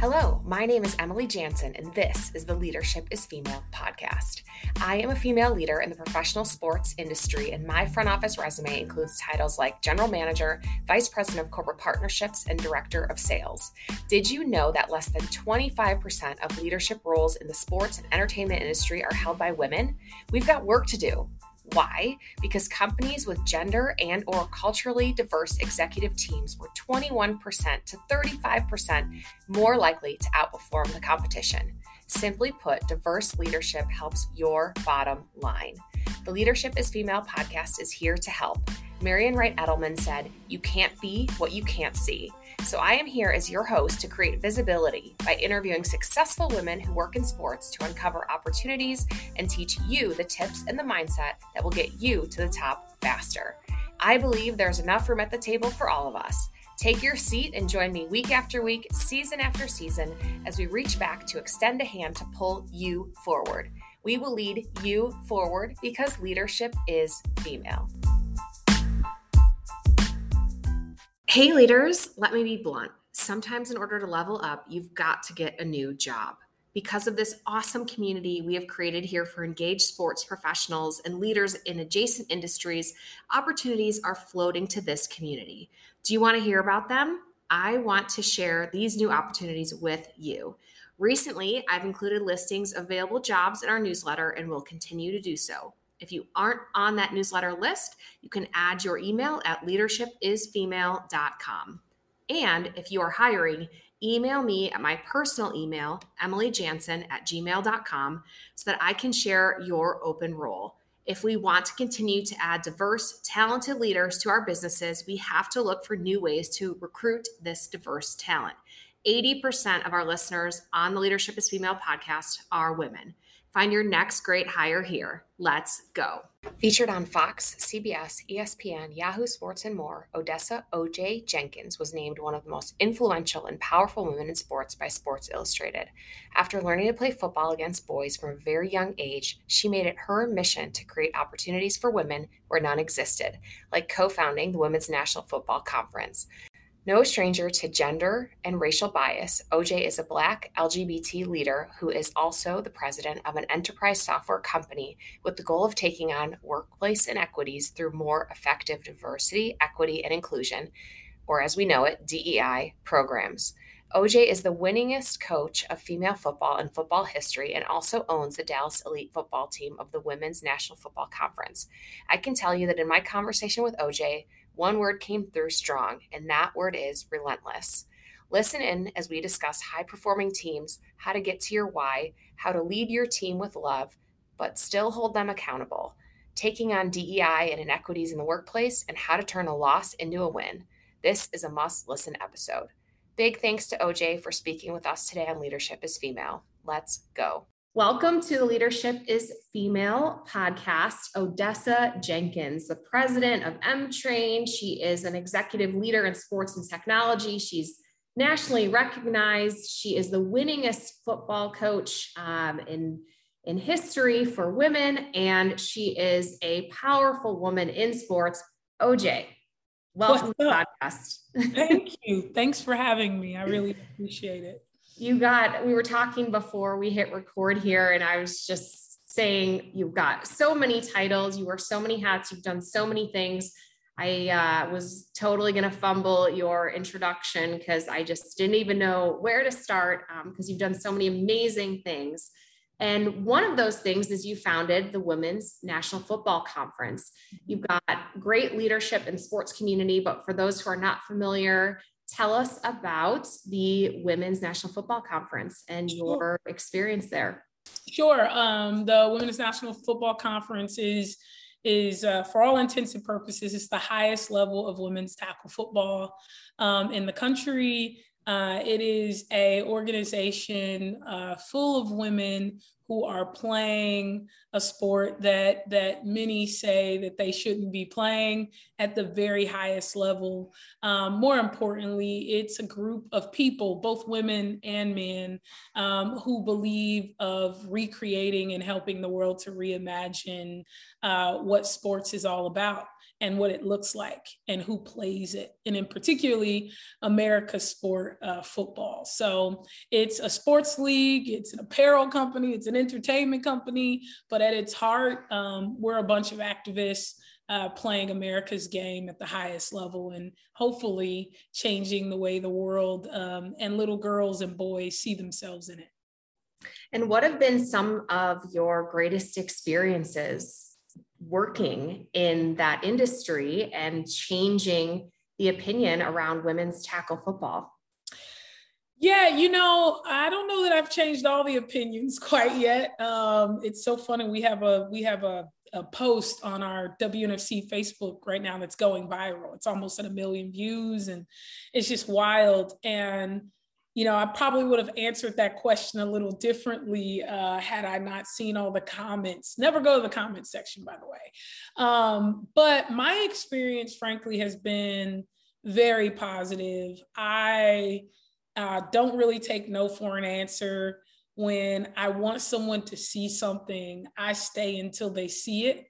Hello, my name is Emily Jansen, and this is the Leadership is Female podcast. I am a female leader in the professional sports industry, and my front office resume includes titles like General Manager, Vice President of Corporate Partnerships, and Director of Sales. Did you know that less than 25% of leadership roles in the sports and entertainment industry are held by women? We've got work to do. Why? Because companies with gender and or culturally diverse executive teams were 21% to 35% more likely to outperform the competition. Simply put, diverse leadership helps your bottom line. The Leadership is Female podcast is here to help. Marian Wright Edelman said, You can't be what you can't see. So I am here as your host to create visibility by interviewing successful women who work in sports to uncover opportunities and teach you the tips and the mindset that will get you to the top faster. I believe there's enough room at the table for all of us. Take your seat and join me week after week, season after season, as we reach back to extend a hand to pull you forward. We will lead you forward because leadership is female. Hey, leaders, let me be blunt. Sometimes, in order to level up, you've got to get a new job. Because of this awesome community we have created here for engaged sports professionals and leaders in adjacent industries, opportunities are floating to this community. Do you want to hear about them? I want to share these new opportunities with you. Recently, I've included listings of available jobs in our newsletter and will continue to do so. If you aren't on that newsletter list, you can add your email at leadershipisfemale.com. And if you are hiring, email me at my personal email, emilyjansen at gmail.com, so that I can share your open role. If we want to continue to add diverse, talented leaders to our businesses, we have to look for new ways to recruit this diverse talent. 80% of our listeners on the Leadership is Female podcast are women. Find your next great hire here. Let's go. Featured on Fox, CBS, ESPN, Yahoo Sports, and more, Odessa O.J. Jenkins was named one of the most influential and powerful women in sports by Sports Illustrated. After learning to play football against boys from a very young age, she made it her mission to create opportunities for women where none existed, like co founding the Women's National Football Conference. No stranger to gender and racial bias, OJ is a Black LGBT leader who is also the president of an enterprise software company with the goal of taking on workplace inequities through more effective diversity, equity, and inclusion, or as we know it, DEI programs. OJ is the winningest coach of female football in football history and also owns the Dallas Elite football team of the Women's National Football Conference. I can tell you that in my conversation with OJ, one word came through strong, and that word is relentless. Listen in as we discuss high performing teams, how to get to your why, how to lead your team with love, but still hold them accountable, taking on DEI and inequities in the workplace, and how to turn a loss into a win. This is a must listen episode. Big thanks to OJ for speaking with us today on Leadership is Female. Let's go. Welcome to the Leadership is Female podcast. Odessa Jenkins, the president of Emtrain. She is an executive leader in sports and technology. She's nationally recognized. She is the winningest football coach um, in, in history for women, and she is a powerful woman in sports. OJ, welcome to the podcast. Thank you. Thanks for having me. I really appreciate it you got we were talking before we hit record here and i was just saying you've got so many titles you wear so many hats you've done so many things i uh, was totally going to fumble your introduction because i just didn't even know where to start because um, you've done so many amazing things and one of those things is you founded the Women's National Football Conference. You've got great leadership in sports community, but for those who are not familiar, tell us about the Women's National Football Conference and your experience there. Sure. Um, the Women's National Football Conference is is uh, for all intents and purposes, it's the highest level of women's tackle football um, in the country. Uh, it is a organization uh, full of women who are playing a sport that that many say that they shouldn't be playing at the very highest level. Um, more importantly, it's a group of people, both women and men, um, who believe of recreating and helping the world to reimagine uh, what sports is all about. And what it looks like and who plays it, and in particularly America's sport, uh, football. So it's a sports league, it's an apparel company, it's an entertainment company, but at its heart, um, we're a bunch of activists uh, playing America's game at the highest level and hopefully changing the way the world um, and little girls and boys see themselves in it. And what have been some of your greatest experiences working in that industry and changing the opinion around women's tackle football? Yeah, you know, I don't know that I've changed all the opinions quite yet. Um, it's so funny. We have a we have a, a post on our WNFC Facebook right now that's going viral. It's almost at a million views, and it's just wild. And you know, I probably would have answered that question a little differently uh, had I not seen all the comments. Never go to the comment section, by the way. Um, but my experience, frankly, has been very positive. I uh, don't really take no for an answer. When I want someone to see something, I stay until they see it.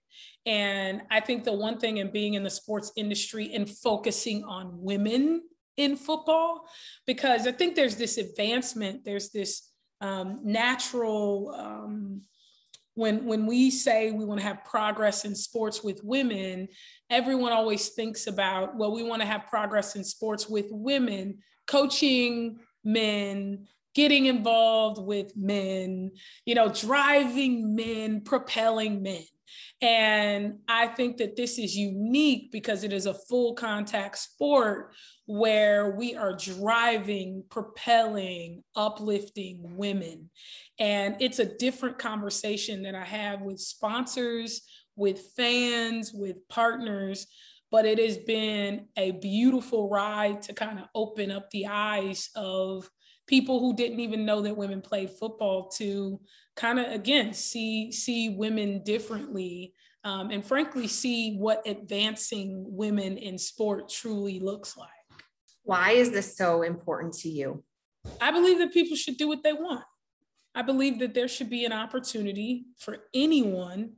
And I think the one thing in being in the sports industry and focusing on women in football because I think there's this advancement, there's this um, natural. Um, when when we say we want to have progress in sports with women, everyone always thinks about well, we want to have progress in sports with women, coaching men, getting involved with men, you know, driving men, propelling men. And I think that this is unique because it is a full contact sport where we are driving, propelling, uplifting women. And it's a different conversation that I have with sponsors, with fans, with partners. But it has been a beautiful ride to kind of open up the eyes of people who didn't even know that women played football to kind of again see see women differently um, and frankly see what advancing women in sport truly looks like why is this so important to you? I believe that people should do what they want. I believe that there should be an opportunity for anyone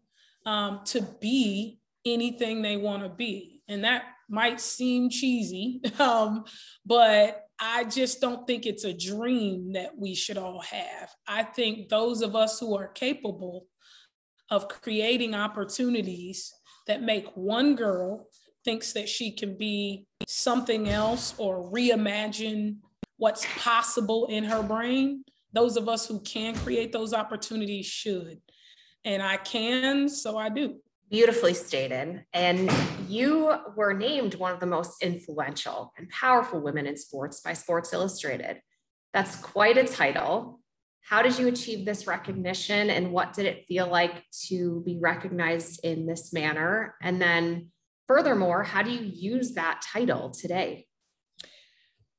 um, to be anything they want to be. And that might seem cheesy, um, but I just don't think it's a dream that we should all have. I think those of us who are capable of creating opportunities that make one girl thinks that she can be something else or reimagine what's possible in her brain, those of us who can create those opportunities should. And I can, so I do. Beautifully stated. And you were named one of the most influential and powerful women in sports by Sports Illustrated. That's quite a title. How did you achieve this recognition and what did it feel like to be recognized in this manner? And then furthermore, how do you use that title today?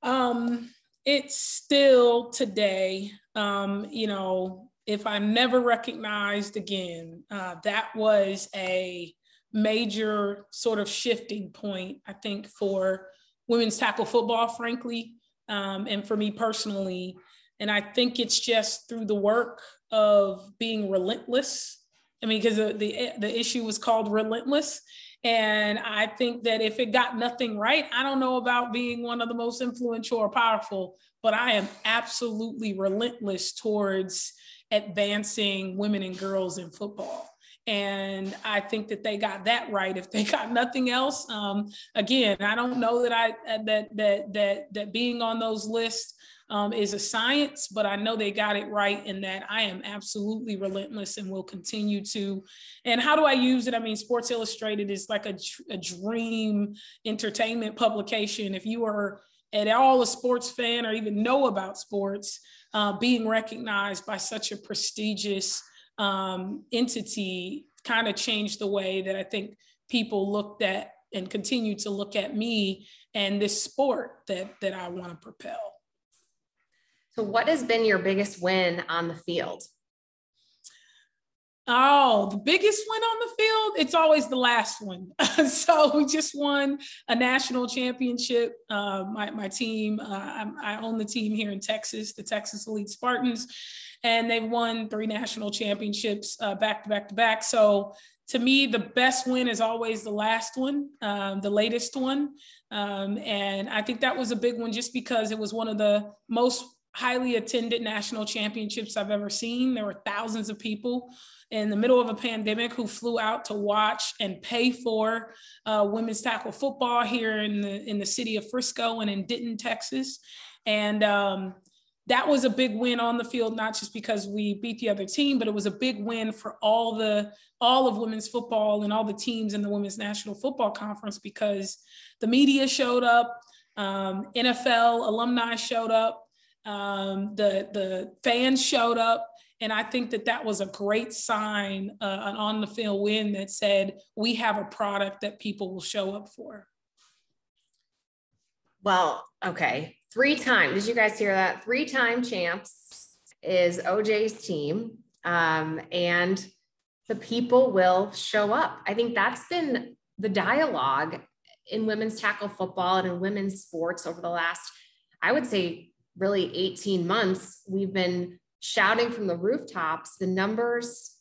Um, it's still today, um, you know, if I'm never recognized again, uh, that was a major sort of shifting point, I think, for women's tackle football, frankly, um, and for me personally. And I think it's just through the work of being relentless. I mean, because the, the, the issue was called relentless. And I think that if it got nothing right, I don't know about being one of the most influential or powerful, but I am absolutely relentless towards advancing women and girls in football. And I think that they got that right. If they got nothing else, um, again, I don't know that I that that that that being on those lists um, is a science, but I know they got it right in that I am absolutely relentless and will continue to. And how do I use it? I mean, Sports Illustrated is like a, a dream entertainment publication. If you are at all a sports fan or even know about sports, uh, being recognized by such a prestigious um, entity kind of changed the way that I think people looked at and continue to look at me and this sport that that I want to propel. So, what has been your biggest win on the field? Oh, the biggest win on the field? It's always the last one. so we just won a national championship. Uh, my, my team, uh, I, I own the team here in Texas, the Texas Elite Spartans, and they've won three national championships uh, back to back to back. So to me, the best win is always the last one, um, the latest one. Um, and I think that was a big one just because it was one of the most highly attended national championships I've ever seen. There were thousands of people in the middle of a pandemic who flew out to watch and pay for uh, women's tackle football here in the in the city of Frisco and in Denton, Texas. And um, that was a big win on the field, not just because we beat the other team, but it was a big win for all the all of women's football and all the teams in the women's national football conference because the media showed up, um, NFL alumni showed up, um, the the fans showed up, and I think that that was a great sign, uh, an on the field win that said we have a product that people will show up for. Well, okay, three times. Did you guys hear that? Three time champs is OJ's team. Um, and the people will show up. I think that's been the dialogue in women's tackle football and in women's sports over the last, I would say, really 18 months. We've been shouting from the rooftops. The numbers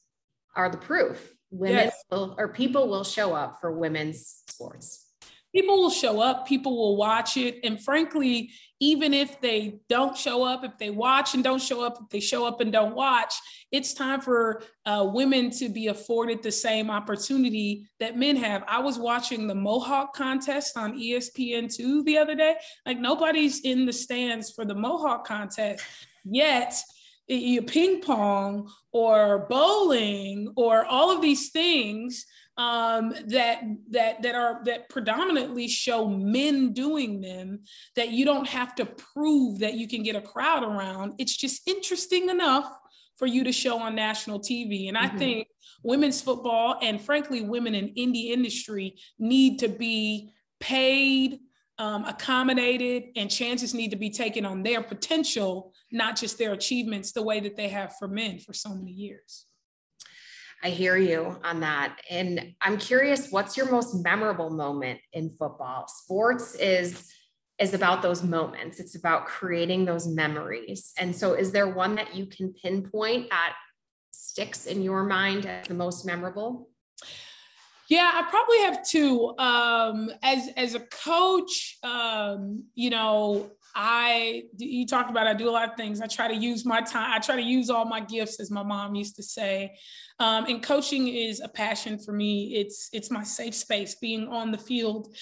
are the proof. Women yes. will, or people will show up for women's sports people will show up, people will watch it. And frankly, even if they don't show up, if they watch and don't show up, if they show up and don't watch, it's time for uh, women to be afforded the same opportunity that men have. I was watching the Mohawk contest on ESPN2 the other day. Like nobody's in the stands for the Mohawk contest yet you ping pong or bowling or all of these things um, that that that are that predominantly show men doing them that you don't have to prove that you can get a crowd around it's just interesting enough for you to show on national tv and mm-hmm. i think women's football and frankly women in indie industry need to be paid um, accommodated and chances need to be taken on their potential not just their achievements the way that they have for men for so many years I hear you on that. And I'm curious, what's your most memorable moment in football? Sports is is about those moments. It's about creating those memories. And so is there one that you can pinpoint that sticks in your mind as the most memorable? Yeah, I probably have two. Um, as as a coach, um, you know, I you talked about I do a lot of things. I try to use my time. I try to use all my gifts, as my mom used to say. Um, and coaching is a passion for me. It's it's my safe space. Being on the field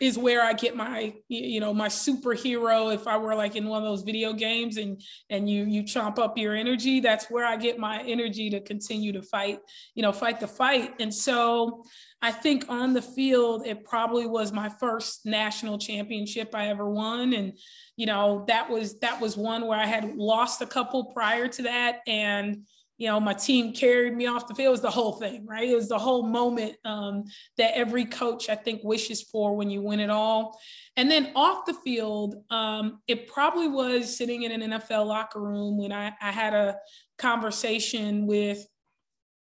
is where I get my you know my superhero. If I were like in one of those video games and and you you chomp up your energy, that's where I get my energy to continue to fight. You know, fight the fight. And so I think on the field, it probably was my first national championship I ever won. And, you know, that was that was one where I had lost a couple prior to that. And, you know, my team carried me off the field. It was the whole thing, right? It was the whole moment um, that every coach, I think, wishes for when you win it all. And then off the field, um, it probably was sitting in an NFL locker room when I, I had a conversation with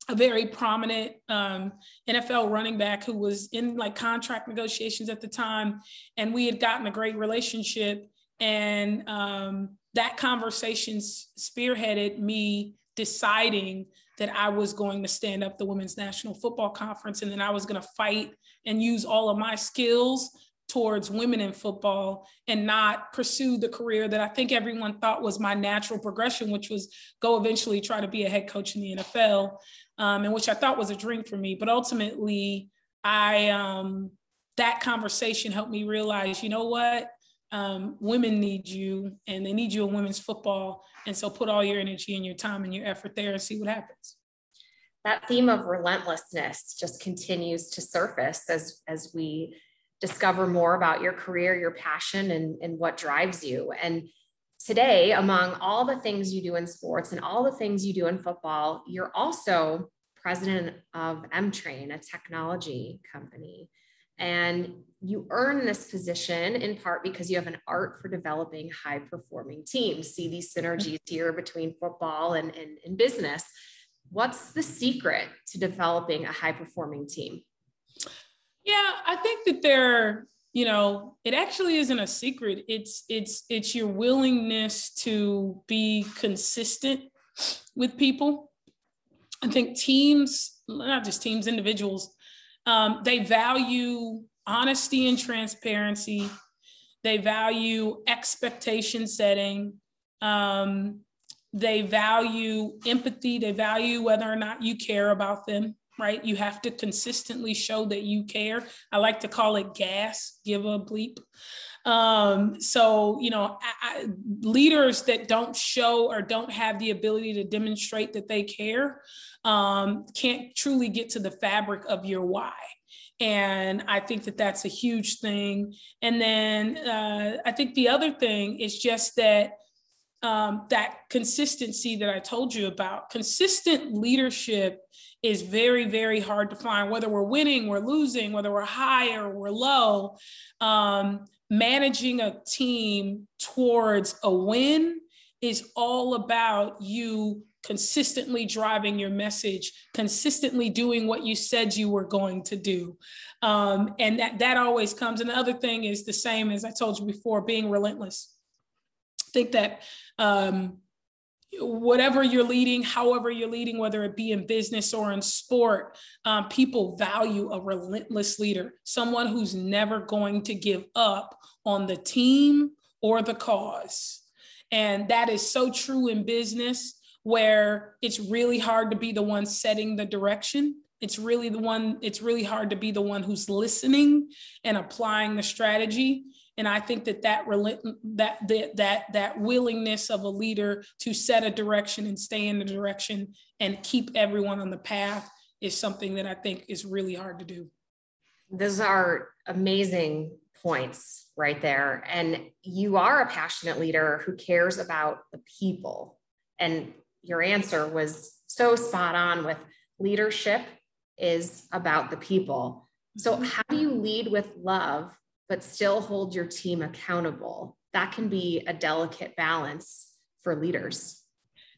a very prominent um, NFL running back who was in like contract negotiations at the time, and we had gotten a great relationship. And um, that conversation spearheaded me deciding that I was going to stand up the Women's National Football Conference, and then I was going to fight and use all of my skills towards women in football and not pursue the career that I think everyone thought was my natural progression, which was go eventually try to be a head coach in the NFL um, and which I thought was a dream for me. But ultimately, I um, that conversation helped me realize, you know what, um, women need you, and they need you in women's football. And so, put all your energy and your time and your effort there, and see what happens. That theme of relentlessness just continues to surface as as we discover more about your career, your passion, and, and what drives you. And today, among all the things you do in sports and all the things you do in football, you're also president of Emtrain, a technology company. And you earn this position in part because you have an art for developing high performing teams. See these synergies here between football and, and, and business. What's the secret to developing a high performing team? Yeah, I think that there you know it actually isn't a secret it's it's it's your willingness to be consistent with people i think teams not just teams, individuals, um, they value honesty and transparency. They value expectation setting. Um, they value empathy. They value whether or not you care about them, right? You have to consistently show that you care. I like to call it gas, give a bleep. Um, so, you know, I, I, leaders that don't show or don't have the ability to demonstrate that they care um, can't truly get to the fabric of your why. And I think that that's a huge thing. And then uh, I think the other thing is just that um, that consistency that I told you about. Consistent leadership is very, very hard to find, whether we're winning, we're losing, whether we're high or we're low. Um, managing a team towards a win is all about you consistently driving your message, consistently doing what you said you were going to do. Um, and that, that always comes. And the other thing is the same as I told you before, being relentless. I think that um, whatever you're leading, however you're leading, whether it be in business or in sport, um, people value a relentless leader, someone who's never going to give up on the team or the cause. And that is so true in business where it's really hard to be the one setting the direction. It's really the one, it's really hard to be the one who's listening and applying the strategy. And i think that that that that that, that willingness of a leader to set a direction and stay in the direction and keep everyone on the path is something that i think is really hard to do. Those are amazing points right there. And you are a passionate leader who cares about the people. And your answer was so spot on with leadership is about the people so mm-hmm. how do you lead with love but still hold your team accountable. That can be a delicate balance for leaders.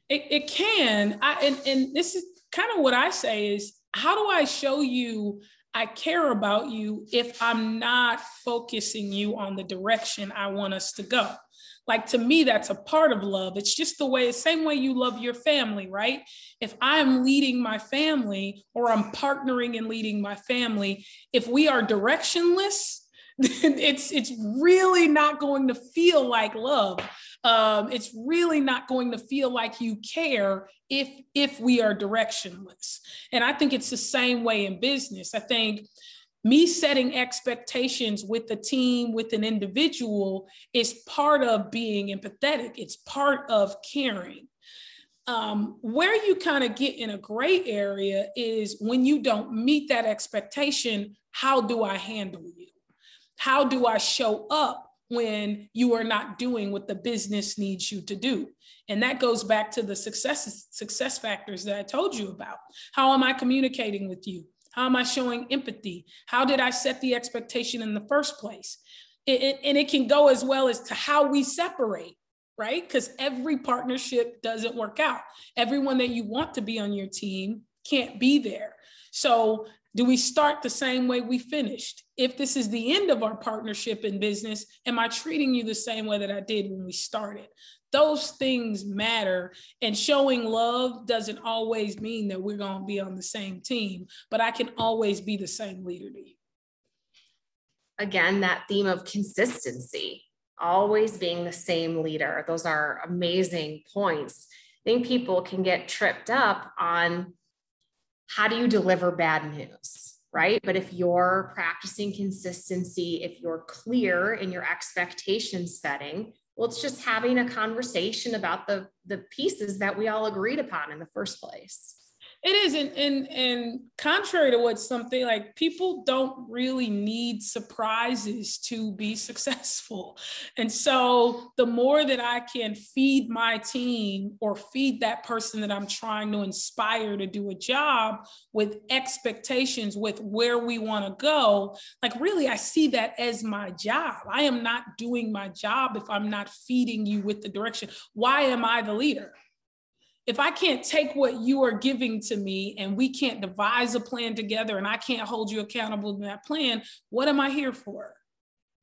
It, it can. I, and, and this is kind of what I say is how do I show you I care about you if I'm not focusing you on the direction I want us to go? Like to me, that's a part of love. It's just the way, same way you love your family, right? If I'm leading my family or I'm partnering and leading my family, if we are directionless, it's it's really not going to feel like love. Um, it's really not going to feel like you care if if we are directionless. And I think it's the same way in business. I think me setting expectations with the team, with an individual, is part of being empathetic. It's part of caring. Um, where you kind of get in a gray area is when you don't meet that expectation, how do I handle you? How do I show up when you are not doing what the business needs you to do? And that goes back to the success, success factors that I told you about. How am I communicating with you? How am I showing empathy? How did I set the expectation in the first place? It, it, and it can go as well as to how we separate, right? Because every partnership doesn't work out. Everyone that you want to be on your team can't be there. So do we start the same way we finished? If this is the end of our partnership in business, am I treating you the same way that I did when we started? Those things matter. And showing love doesn't always mean that we're going to be on the same team, but I can always be the same leader to you. Again, that theme of consistency, always being the same leader. Those are amazing points. I think people can get tripped up on how do you deliver bad news? Right. But if you're practicing consistency, if you're clear in your expectation setting, well, it's just having a conversation about the, the pieces that we all agreed upon in the first place. It is, and and and contrary to what something like people don't really need surprises to be successful, and so the more that I can feed my team or feed that person that I'm trying to inspire to do a job with expectations with where we want to go, like really, I see that as my job. I am not doing my job if I'm not feeding you with the direction. Why am I the leader? If I can't take what you are giving to me and we can't devise a plan together and I can't hold you accountable to that plan, what am I here for?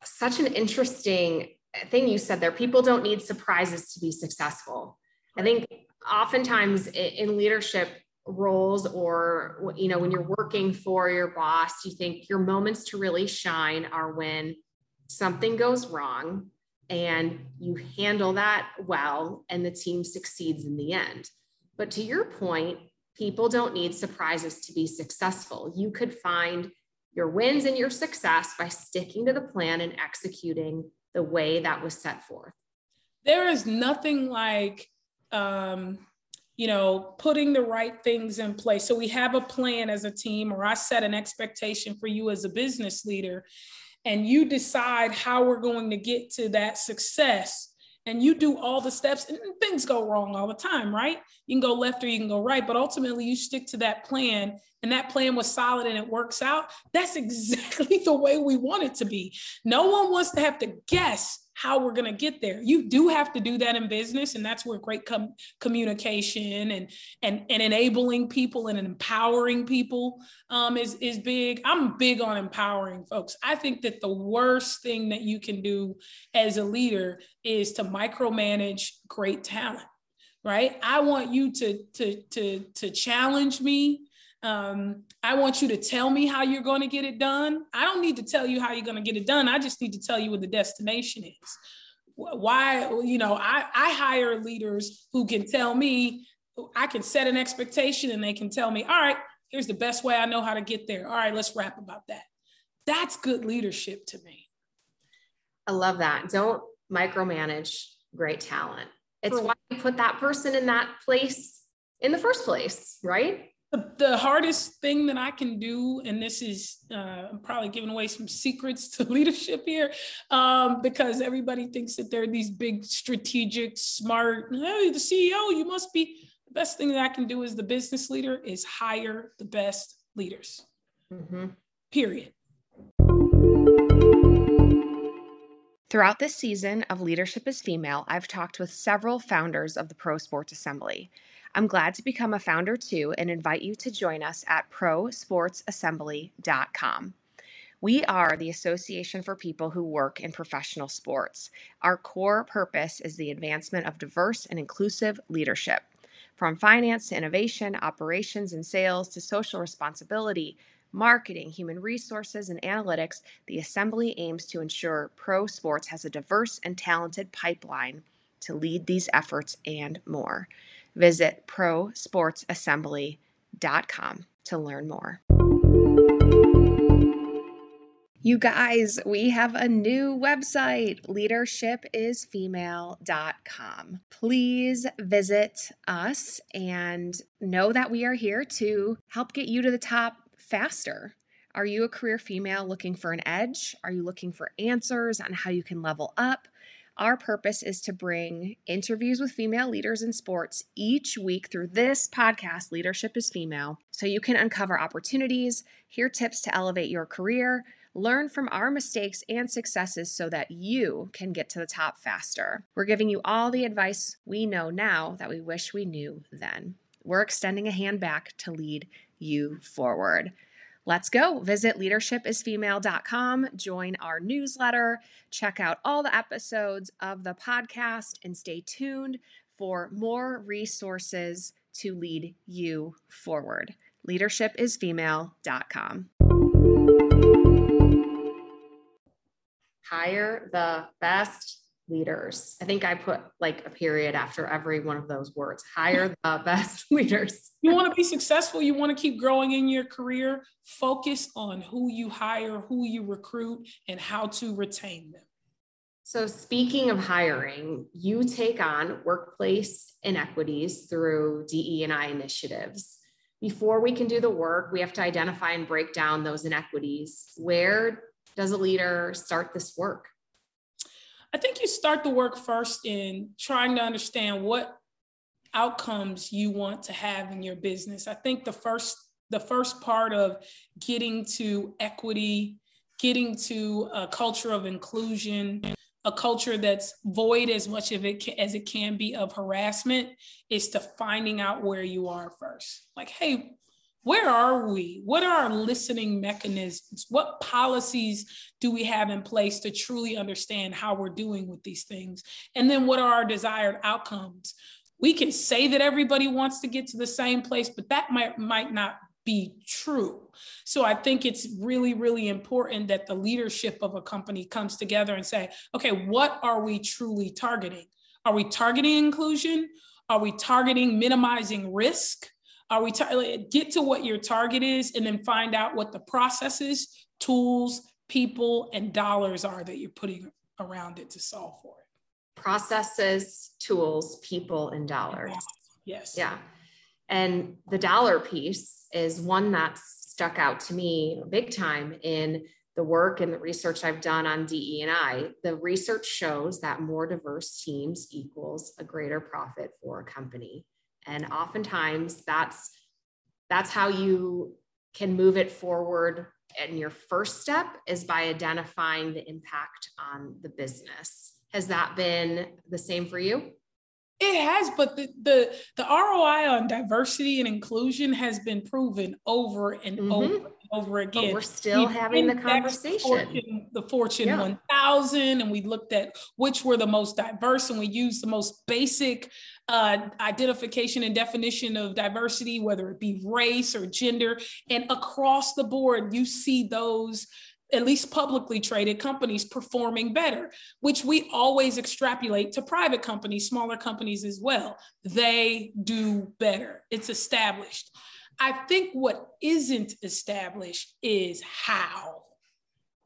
Such an interesting thing you said there. People don't need surprises to be successful. I think oftentimes in leadership, roles or you know when you're working for your boss you think your moments to really shine are when something goes wrong and you handle that well and the team succeeds in the end. But to your point people don't need surprises to be successful. You could find your wins and your success by sticking to the plan and executing the way that was set forth. There is nothing like um you know, putting the right things in place. So we have a plan as a team, or I set an expectation for you as a business leader, and you decide how we're going to get to that success. And you do all the steps, and things go wrong all the time, right? You can go left or you can go right, but ultimately you stick to that plan, and that plan was solid and it works out. That's exactly the way we want it to be. No one wants to have to guess how we're going to get there. You do have to do that in business, and that's where great com- communication and and and enabling people and empowering people um, is is big. I'm big on empowering folks. I think that the worst thing that you can do as a leader is to micromanage great talent. Right? I want you to to to to challenge me um, I want you to tell me how you're going to get it done. I don't need to tell you how you're going to get it done. I just need to tell you what the destination is. Why, you know, I, I hire leaders who can tell me, I can set an expectation and they can tell me, all right, here's the best way I know how to get there. All right, let's rap about that. That's good leadership to me. I love that. Don't micromanage great talent. It's why you put that person in that place in the first place, right? The, the hardest thing that I can do, and this is uh, I'm probably giving away some secrets to leadership here, um, because everybody thinks that they're these big, strategic, smart. Hey, the CEO, you must be. The best thing that I can do as the business leader is hire the best leaders. Mm-hmm. Period. Throughout this season of Leadership is Female, I've talked with several founders of the Pro Sports Assembly. I'm glad to become a founder too and invite you to join us at prosportsassembly.com. We are the Association for People Who Work in Professional Sports. Our core purpose is the advancement of diverse and inclusive leadership. From finance to innovation, operations and sales to social responsibility, marketing, human resources, and analytics, the Assembly aims to ensure pro sports has a diverse and talented pipeline to lead these efforts and more. Visit prosportsassembly.com to learn more. You guys, we have a new website, leadership.isfemale.com. Please visit us and know that we are here to help get you to the top faster. Are you a career female looking for an edge? Are you looking for answers on how you can level up? Our purpose is to bring interviews with female leaders in sports each week through this podcast, Leadership is Female, so you can uncover opportunities, hear tips to elevate your career, learn from our mistakes and successes so that you can get to the top faster. We're giving you all the advice we know now that we wish we knew then. We're extending a hand back to lead you forward. Let's go. Visit leadership.isfemale.com, join our newsletter, check out all the episodes of the podcast, and stay tuned for more resources to lead you forward. Leadership.isfemale.com. Hire the best leaders. I think I put like a period after every one of those words. Hire the best leaders. You want to be successful, you want to keep growing in your career, focus on who you hire, who you recruit, and how to retain them. So, speaking of hiring, you take on workplace inequities through DE&I initiatives. Before we can do the work, we have to identify and break down those inequities. Where does a leader start this work? I think you start the work first in trying to understand what outcomes you want to have in your business. I think the first the first part of getting to equity, getting to a culture of inclusion, a culture that's void as much of it as it can be of harassment is to finding out where you are first. Like, hey, where are we? What are our listening mechanisms? What policies do we have in place to truly understand how we're doing with these things? And then what are our desired outcomes? we can say that everybody wants to get to the same place, but that might, might not be true. So I think it's really, really important that the leadership of a company comes together and say, okay, what are we truly targeting? Are we targeting inclusion? Are we targeting minimizing risk? Are we tar- get to what your target is and then find out what the processes, tools, people, and dollars are that you're putting around it to solve for it? Processes, tools, people, and dollars. Yes. Yeah. And the dollar piece is one that's stuck out to me big time in the work and the research I've done on DE&I. The research shows that more diverse teams equals a greater profit for a company. And oftentimes that's that's how you can move it forward and your first step is by identifying the impact on the business. Has that been the same for you? It has, but the, the, the ROI on diversity and inclusion has been proven over and mm-hmm. over and over again. But we're still we having the conversation. Fortune, the Fortune yeah. 1000, and we looked at which were the most diverse, and we used the most basic uh, identification and definition of diversity, whether it be race or gender. And across the board, you see those at least publicly traded companies performing better, which we always extrapolate to private companies, smaller companies as well. They do better. It's established. I think what isn't established is how,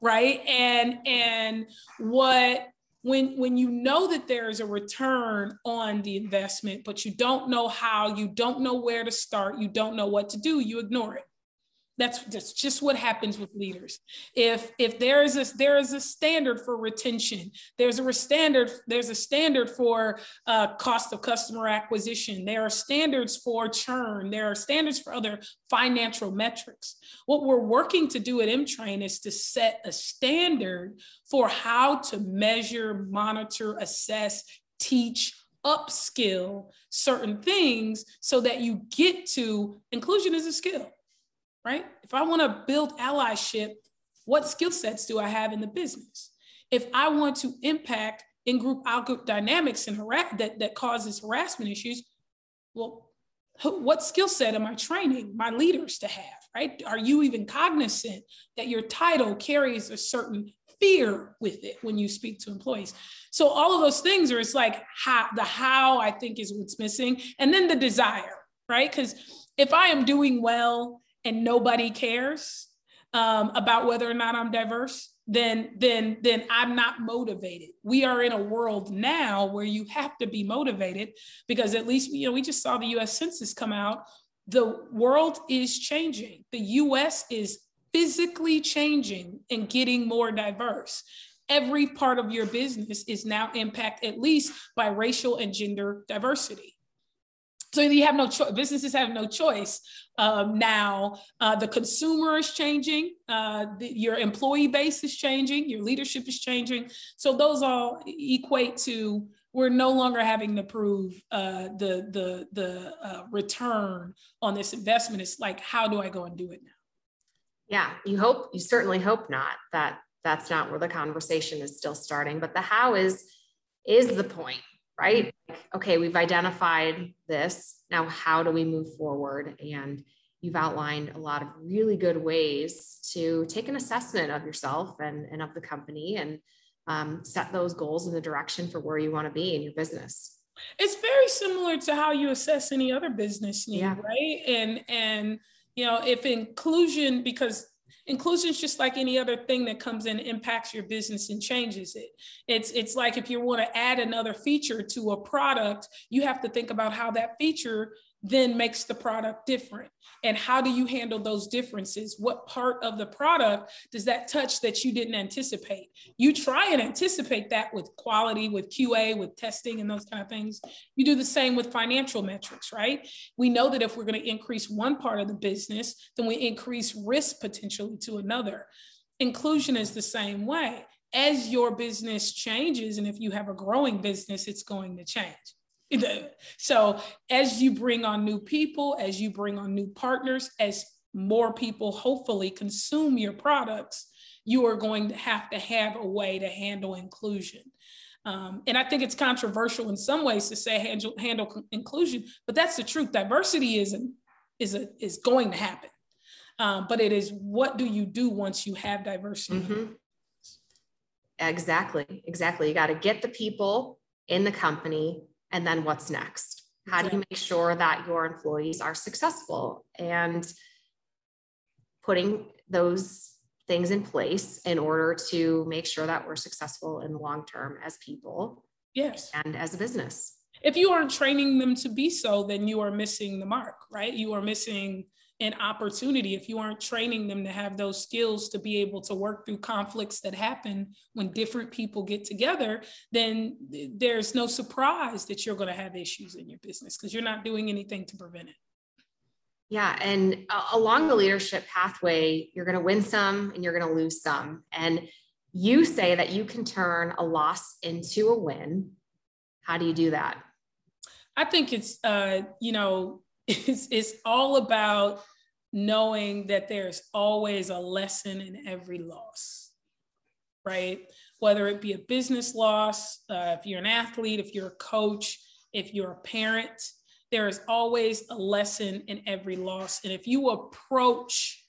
right? And and what when when you know that there is a return on the investment, but you don't know how, you don't know where to start, you don't know what to do, you ignore it. That's, that's just what happens with leaders. If if there is a there is a standard for retention, there's a standard there's a standard for uh, cost of customer acquisition. There are standards for churn. There are standards for other financial metrics. What we're working to do at Emtrain is to set a standard for how to measure, monitor, assess, teach, upskill certain things so that you get to inclusion is a skill right? If I want to build allyship, what skill sets do I have in the business? If I want to impact in group out group dynamics and harass that, that causes harassment issues, well, what skill set am I training my leaders to have, right? Are you even cognizant that your title carries a certain fear with it when you speak to employees? So all of those things are, it's like how the how I think is what's missing. And then the desire, right? Because if I am doing well and nobody cares um, about whether or not I'm diverse, then then then I'm not motivated. We are in a world now where you have to be motivated because at least you know we just saw the U.S. Census come out. The world is changing. The U.S. is physically changing and getting more diverse. Every part of your business is now impacted at least by racial and gender diversity. So you have no choice. Businesses have no choice um, now. Uh, the consumer is changing. Uh, the, your employee base is changing. Your leadership is changing. So those all equate to we're no longer having to prove uh, the the the uh, return on this investment. It's like how do I go and do it now? Yeah, you hope you certainly hope not that that's not where the conversation is still starting, but the how is is the point right? Like, okay, we've identified this. Now, how do we move forward? And you've outlined a lot of really good ways to take an assessment of yourself and, and of the company and um, set those goals in the direction for where you want to be in your business. It's very similar to how you assess any other business need, yeah. right? And and you know, if inclusion, because inclusion is just like any other thing that comes in impacts your business and changes it. It's it's like if you want to add another feature to a product you have to think about how that feature then makes the product different? And how do you handle those differences? What part of the product does that touch that you didn't anticipate? You try and anticipate that with quality with qa with testing and those kind of things. You do the same with financial metrics right? We know that if we're going to increase one part of the business then we increase risk potentially to another. Inclusion is the same way. As your business changes and if you have a growing business it's going to change so as you bring on new people, as you bring on new partners, as more people hopefully consume your products, you are going to have to have a way to handle inclusion. Um, and I think it's controversial in some ways to say handle, handle inclusion, but that's the truth. Diversity is, is, a, is going to happen. Um, but it is what do you do once you have diversity? Mm-hmm. Exactly, exactly. You got to get the people in the company, and then what's next? How do you make sure that your employees are successful and putting those things in place in order to make sure that we're successful in the long term as people? Yes. And as a business. If you aren't training them to be so, then you are missing the mark, right? You are missing an opportunity if you aren't training them to have those skills to be able to work through conflicts that happen when different people get together then there's no surprise that you're going to have issues in your business because you're not doing anything to prevent it. Yeah and uh, along the leadership pathway you're going to win some and you're going to lose some. And you say that you can turn a loss into a win. How do you do that? I think it's uh, you know it's, it's all about knowing that there's always a lesson in every loss, right? Whether it be a business loss, uh, if you're an athlete, if you're a coach, if you're a parent, there is always a lesson in every loss. And if you approach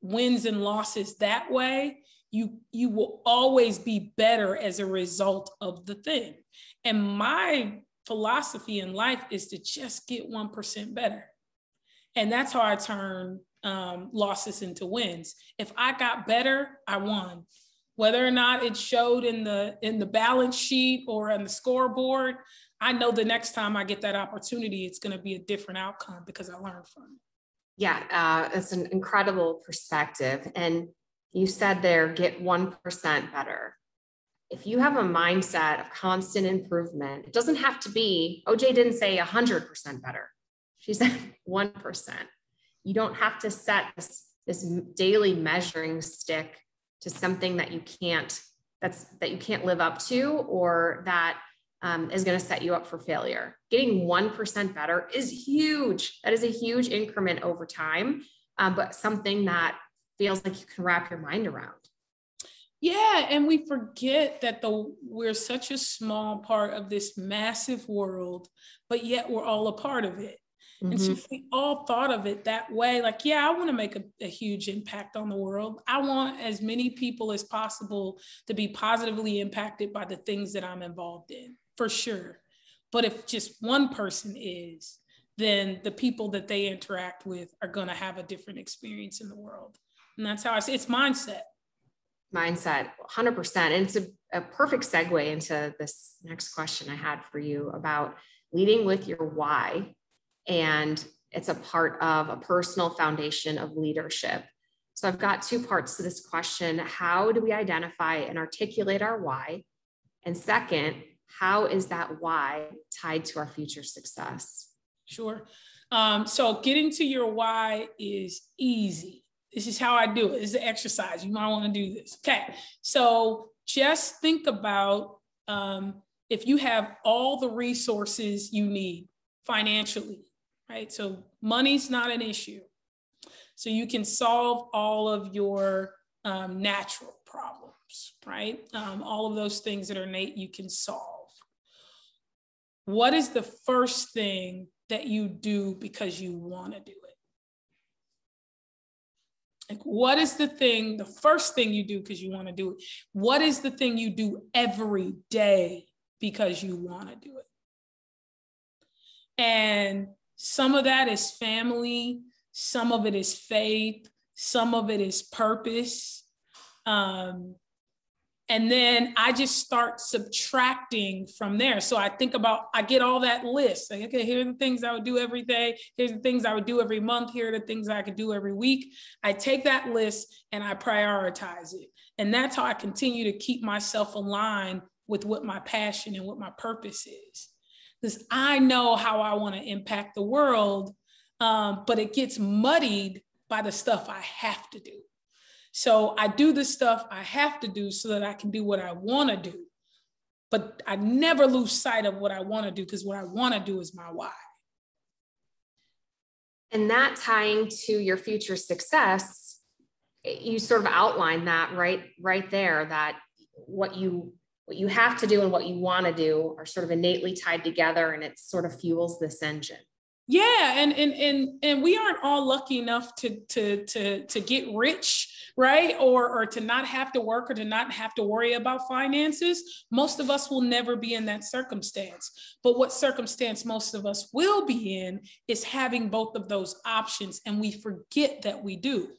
wins and losses that way, you you will always be better as a result of the thing. And my philosophy in life is to just get 1% better. And that's how I turn um, losses into wins. If I got better, I won. Whether or not it showed in the in the balance sheet or on the scoreboard, I know the next time I get that opportunity, it's going to be a different outcome because I learned from it. Yeah, uh, it's an incredible perspective. And you said there, get 1% better if you have a mindset of constant improvement, it doesn't have to be, OJ didn't say 100% better. She said 1%. You don't have to set this, this daily measuring stick to something that you can't that's that you can't live up to or that um, is going to set you up for failure. Getting 1% better is huge. That is a huge increment over time, um, but something that feels like you can wrap your mind around. Yeah, and we forget that the we're such a small part of this massive world, but yet we're all a part of it. Mm-hmm. And so mm-hmm. if we all thought of it that way, like, yeah, I want to make a, a, huge impact on the world. I want as many people as possible to be positively impacted by the things that I'm involved in, for sure. But if just one person is, then the people that they interact with are going to have a different experience in the world. And that's how I say it's mindset mindset 100% and it's a, a, perfect segue into this next question i had for you about leading with your why. And it's a part of a personal foundation of leadership. So i've got two parts to this question. How do we identify and articulate our why? And second how is that why tied to our future success? Sure. Um, so getting to your why is easy this is how I do it. It's an exercise. You might want to do this. Okay. So just think about um, if you have all the resources you need financially, right? So money's not an issue. So you can solve all of your um, natural problems, right? Um, all of those things that are innate, you can solve. What is the first thing that you do because you want to do? Like, what is the thing, the first thing you do because you want to do it? What is the thing you do every day because you want to do it? And some of that is family, some of it is faith, some of it is purpose. Um, and then I just start subtracting from there. So I think about, I get all that list. Like, okay, here are the things I would do every day. Here's the things I would do every month. Here are the things I could do every week. I take that list and I prioritize it. And that's how I continue to keep myself aligned with what my passion and what my purpose is. Because I know how I want to impact the world, um, but it gets muddied by the stuff I have to do. So I do the stuff I have to do so that I can do what I want to do. But I never lose sight of what I want to do because what I want to do is my why. And that tying to your future success, you sort of outline that right right there that what you what you have to do and what you want to do are sort of innately tied together and it sort of fuels this engine yeah and and and and we aren't all lucky enough to to to to get rich right? Or or to not have to work or to not have to worry about finances. Most of us will never be in that circumstance. But what circumstance most of us will be in is having both of those options and we forget that we do.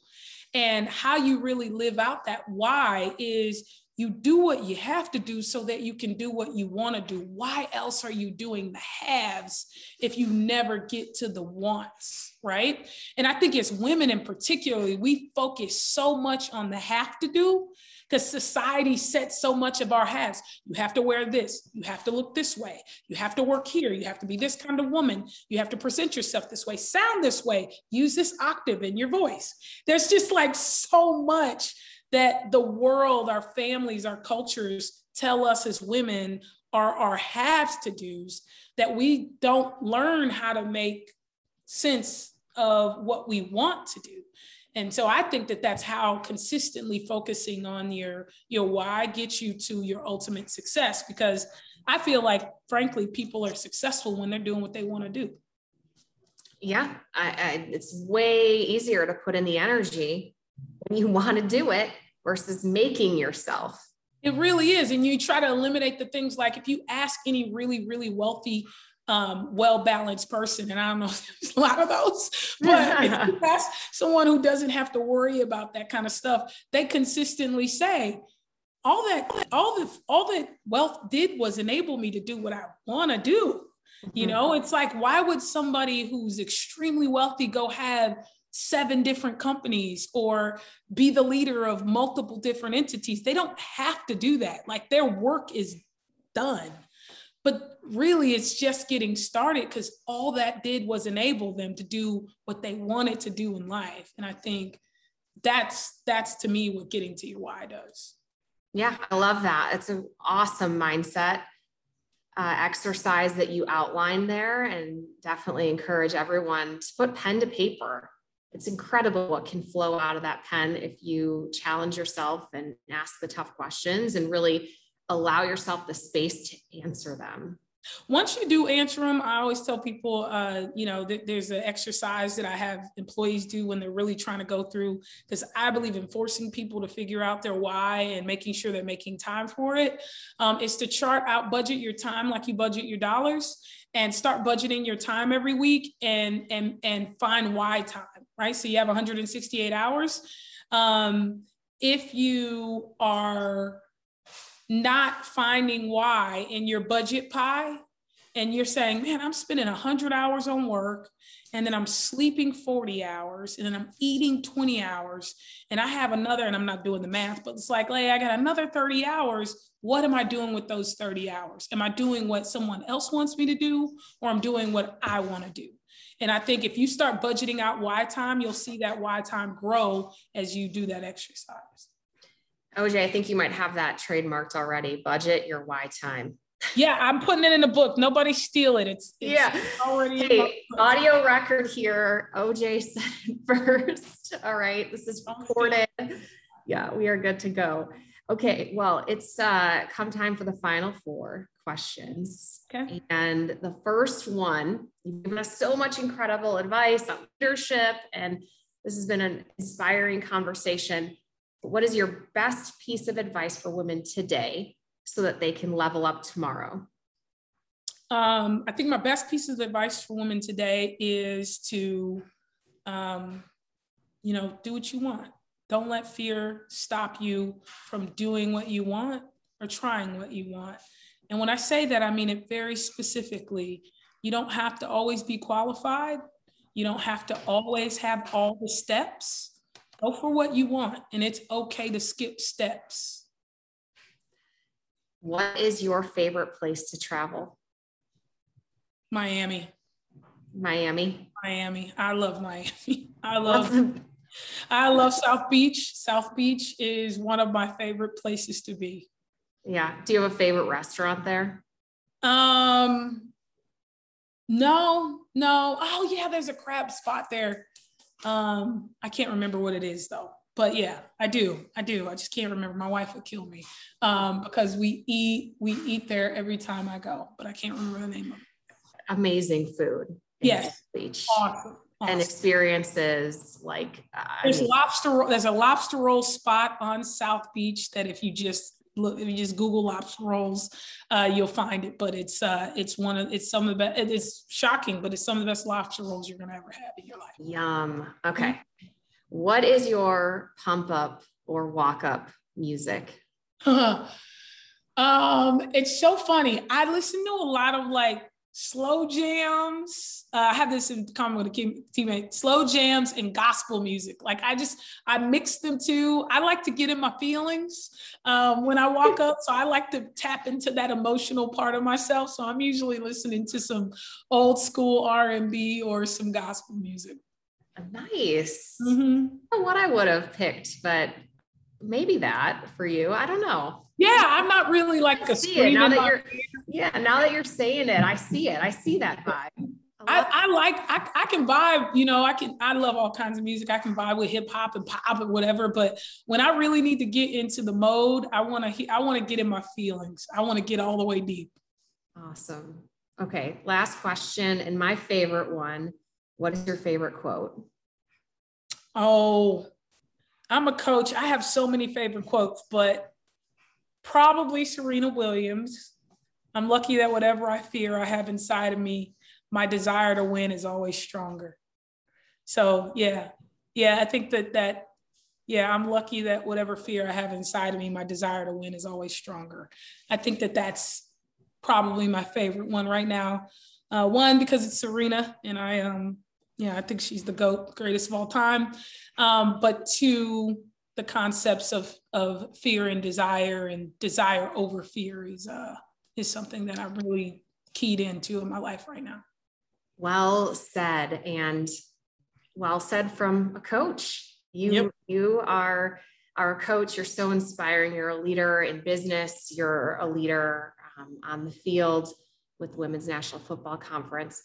And how you really live out that why is you do what you have to do so that you can do what you want to do. Why else are you doing the haves if you never get to the wants, right? And I think as women in particularly, we focus so much on the have to do because society sets so much of our haves. You have to wear this, you have to look this way, you have to work here, you have to be this kind of woman, you have to present yourself this way, sound this way, use this octave in your voice. There's just like so much that the world, our families, our cultures tell us as women are our haves to do's that we don't learn how to make sense of what we want to do. And so I think that that's how consistently focusing on your your why gets you to your ultimate success because I feel like frankly people are successful when they're doing what they want to do. Yeah, I, I, it's way easier to put in the energy when you want to do it versus making yourself. It really is. And you try to eliminate the things like if you ask any really, really wealthy, um, well balanced person, and I don't know there's a lot of those, but if you ask someone who doesn't have to worry about that kind of stuff, they consistently say, all that all the all that wealth did was enable me to do what I want to do. You mm-hmm. know, it's like why would somebody who's extremely wealthy go have seven different companies or be the leader of multiple different entities. They don't have to do that. Like their work is done. But really, it's just getting started because all that did was enable them to do what they wanted to do in life. And I think that's that's to me what getting to your why does. Yeah, I love that. It's an awesome mindset uh, exercise that you outlined there, and definitely encourage everyone to put pen to paper it's incredible what can flow out of that pen if you challenge yourself and ask the tough questions and really allow yourself the space to answer them. Once you do answer them, I always tell people, uh, you know, th- there's an exercise that I have employees do when they're really trying to go through, because I believe in forcing people to figure out their why and making sure they're making time for it. Um, is to chart out, budget your time like you budget your dollars, and start budgeting your time every week and and and find why time right so you have 168 hours um, if you are not finding why in your budget pie and you're saying man i'm spending 100 hours on work and then I'm sleeping 40 hours, and then I'm eating 20 hours, and I have another, and I'm not doing the math, but it's like, hey, I got another 30 hours. What am I doing with those 30 hours? Am I doing what someone else wants me to do, or I'm doing what I want to do? And I think if you start budgeting out why time, you'll see that why time grow as you do that exercise. OJ, I think you might have that trademarked already. Budget your why time yeah, I'm putting it in the book. Nobody steal it. It's, it's yeah. Already hey, audio record here. OJ said it first. All right, this is oh, recorded. Yeah, we are good to go. Okay, well, it's uh, come time for the final four questions. Okay. And the first one, you've given us so much incredible advice on leadership, and this has been an inspiring conversation. What is your best piece of advice for women today so that they can level up tomorrow? Um, I think my best piece of advice for women today is to, um, you know, do what you want. Don't let fear stop you from doing what you want or trying what you want. And when I say that, I mean it very specifically. You don't have to always be qualified. You don't have to always have all the steps. Go for what you want, and it's okay to skip steps. What is your favorite place to travel? Miami. Miami. Miami. I love Miami. I love I love South Beach. South Beach is one of my favorite places to be. Yeah. Do you have a favorite restaurant there? Um no, no. Oh yeah, there's a crab spot there. Um, I can't remember what it is though. but yeah, I do. I do. I just can't remember. My wife would kill me um, because we eat we eat there every time I go, but I can't remember the name of it. Amazing food. Yes. Beach. Awesome. Awesome. and experiences like uh, there's I mean, lobster there's a lobster roll spot on south beach that if you just look if you just google lobster rolls uh, you'll find it but it's uh, it's one of it's some of the best it's shocking but it's some of the best lobster rolls you're gonna ever have in your life yum okay what is your pump up or walk up music? um, it's so funny. I listen to a lot of like slow jams. Uh, I have this in common with a teammate. Slow jams and gospel music. Like I just I mix them too. I like to get in my feelings um, when I walk up, so I like to tap into that emotional part of myself. So I'm usually listening to some old school R and B or some gospel music. Nice. Mm-hmm. what I would have picked, but maybe that for you. I don't know. Yeah, I'm not really like a see it now that you're yeah, now that you're saying it, I see it. I see that vibe. I, I, I like I, I can vibe, you know, I can I love all kinds of music. I can vibe with hip hop and pop and whatever. But when I really need to get into the mode, I want to I want to get in my feelings. I want to get all the way deep. Awesome. Okay, last question and my favorite one what is your favorite quote? Oh, I'm a coach. I have so many favorite quotes, but probably Serena Williams. I'm lucky that whatever I fear I have inside of me, my desire to win is always stronger. So, yeah. Yeah, I think that that yeah, I'm lucky that whatever fear I have inside of me, my desire to win is always stronger. I think that that's probably my favorite one right now. Uh, one because it's Serena, and I um yeah, I think she's the GOAT, greatest of all time. Um, but to the concepts of of fear and desire and desire over fear is uh is something that I'm really keyed into in my life right now. Well said. And well said from a coach. You yep. you are our coach. You're so inspiring. You're a leader in business. You're a leader um, on the field with Women's National Football Conference.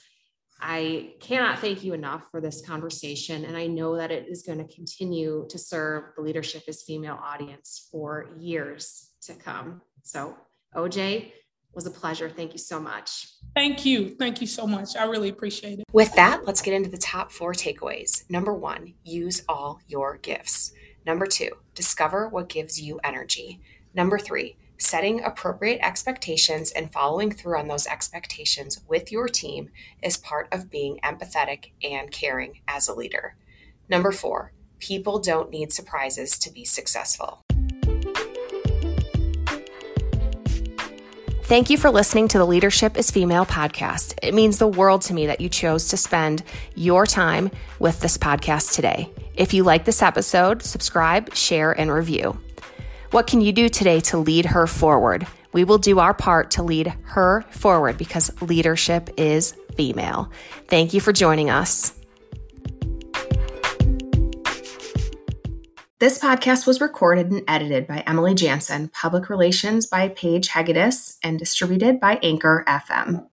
I cannot thank you enough for this conversation. And I know that it is going to continue to serve the Leadership is Female audience for years to come. So, OJ, was a pleasure. Thank you so much. Thank you. Thank you so much. I really appreciate it. With that, let's get into the top four takeaways. Number one, use all your gifts. Number two, discover what gives you energy. Number three, Setting appropriate expectations and following through on those expectations with your team is part of being empathetic and caring as a leader. Number four, people don't need surprises to be successful. Thank you for listening to the Leadership is Female podcast. It means the world to me that you chose to spend your time with this podcast today. If you like this episode, subscribe, share, and review. What can you do today to lead her forward? We will do our part to lead her forward because leadership is female. Thank you for joining us. This podcast was recorded and edited by Emily Jansen, public relations by Paige Hegedus, and distributed by Anchor FM.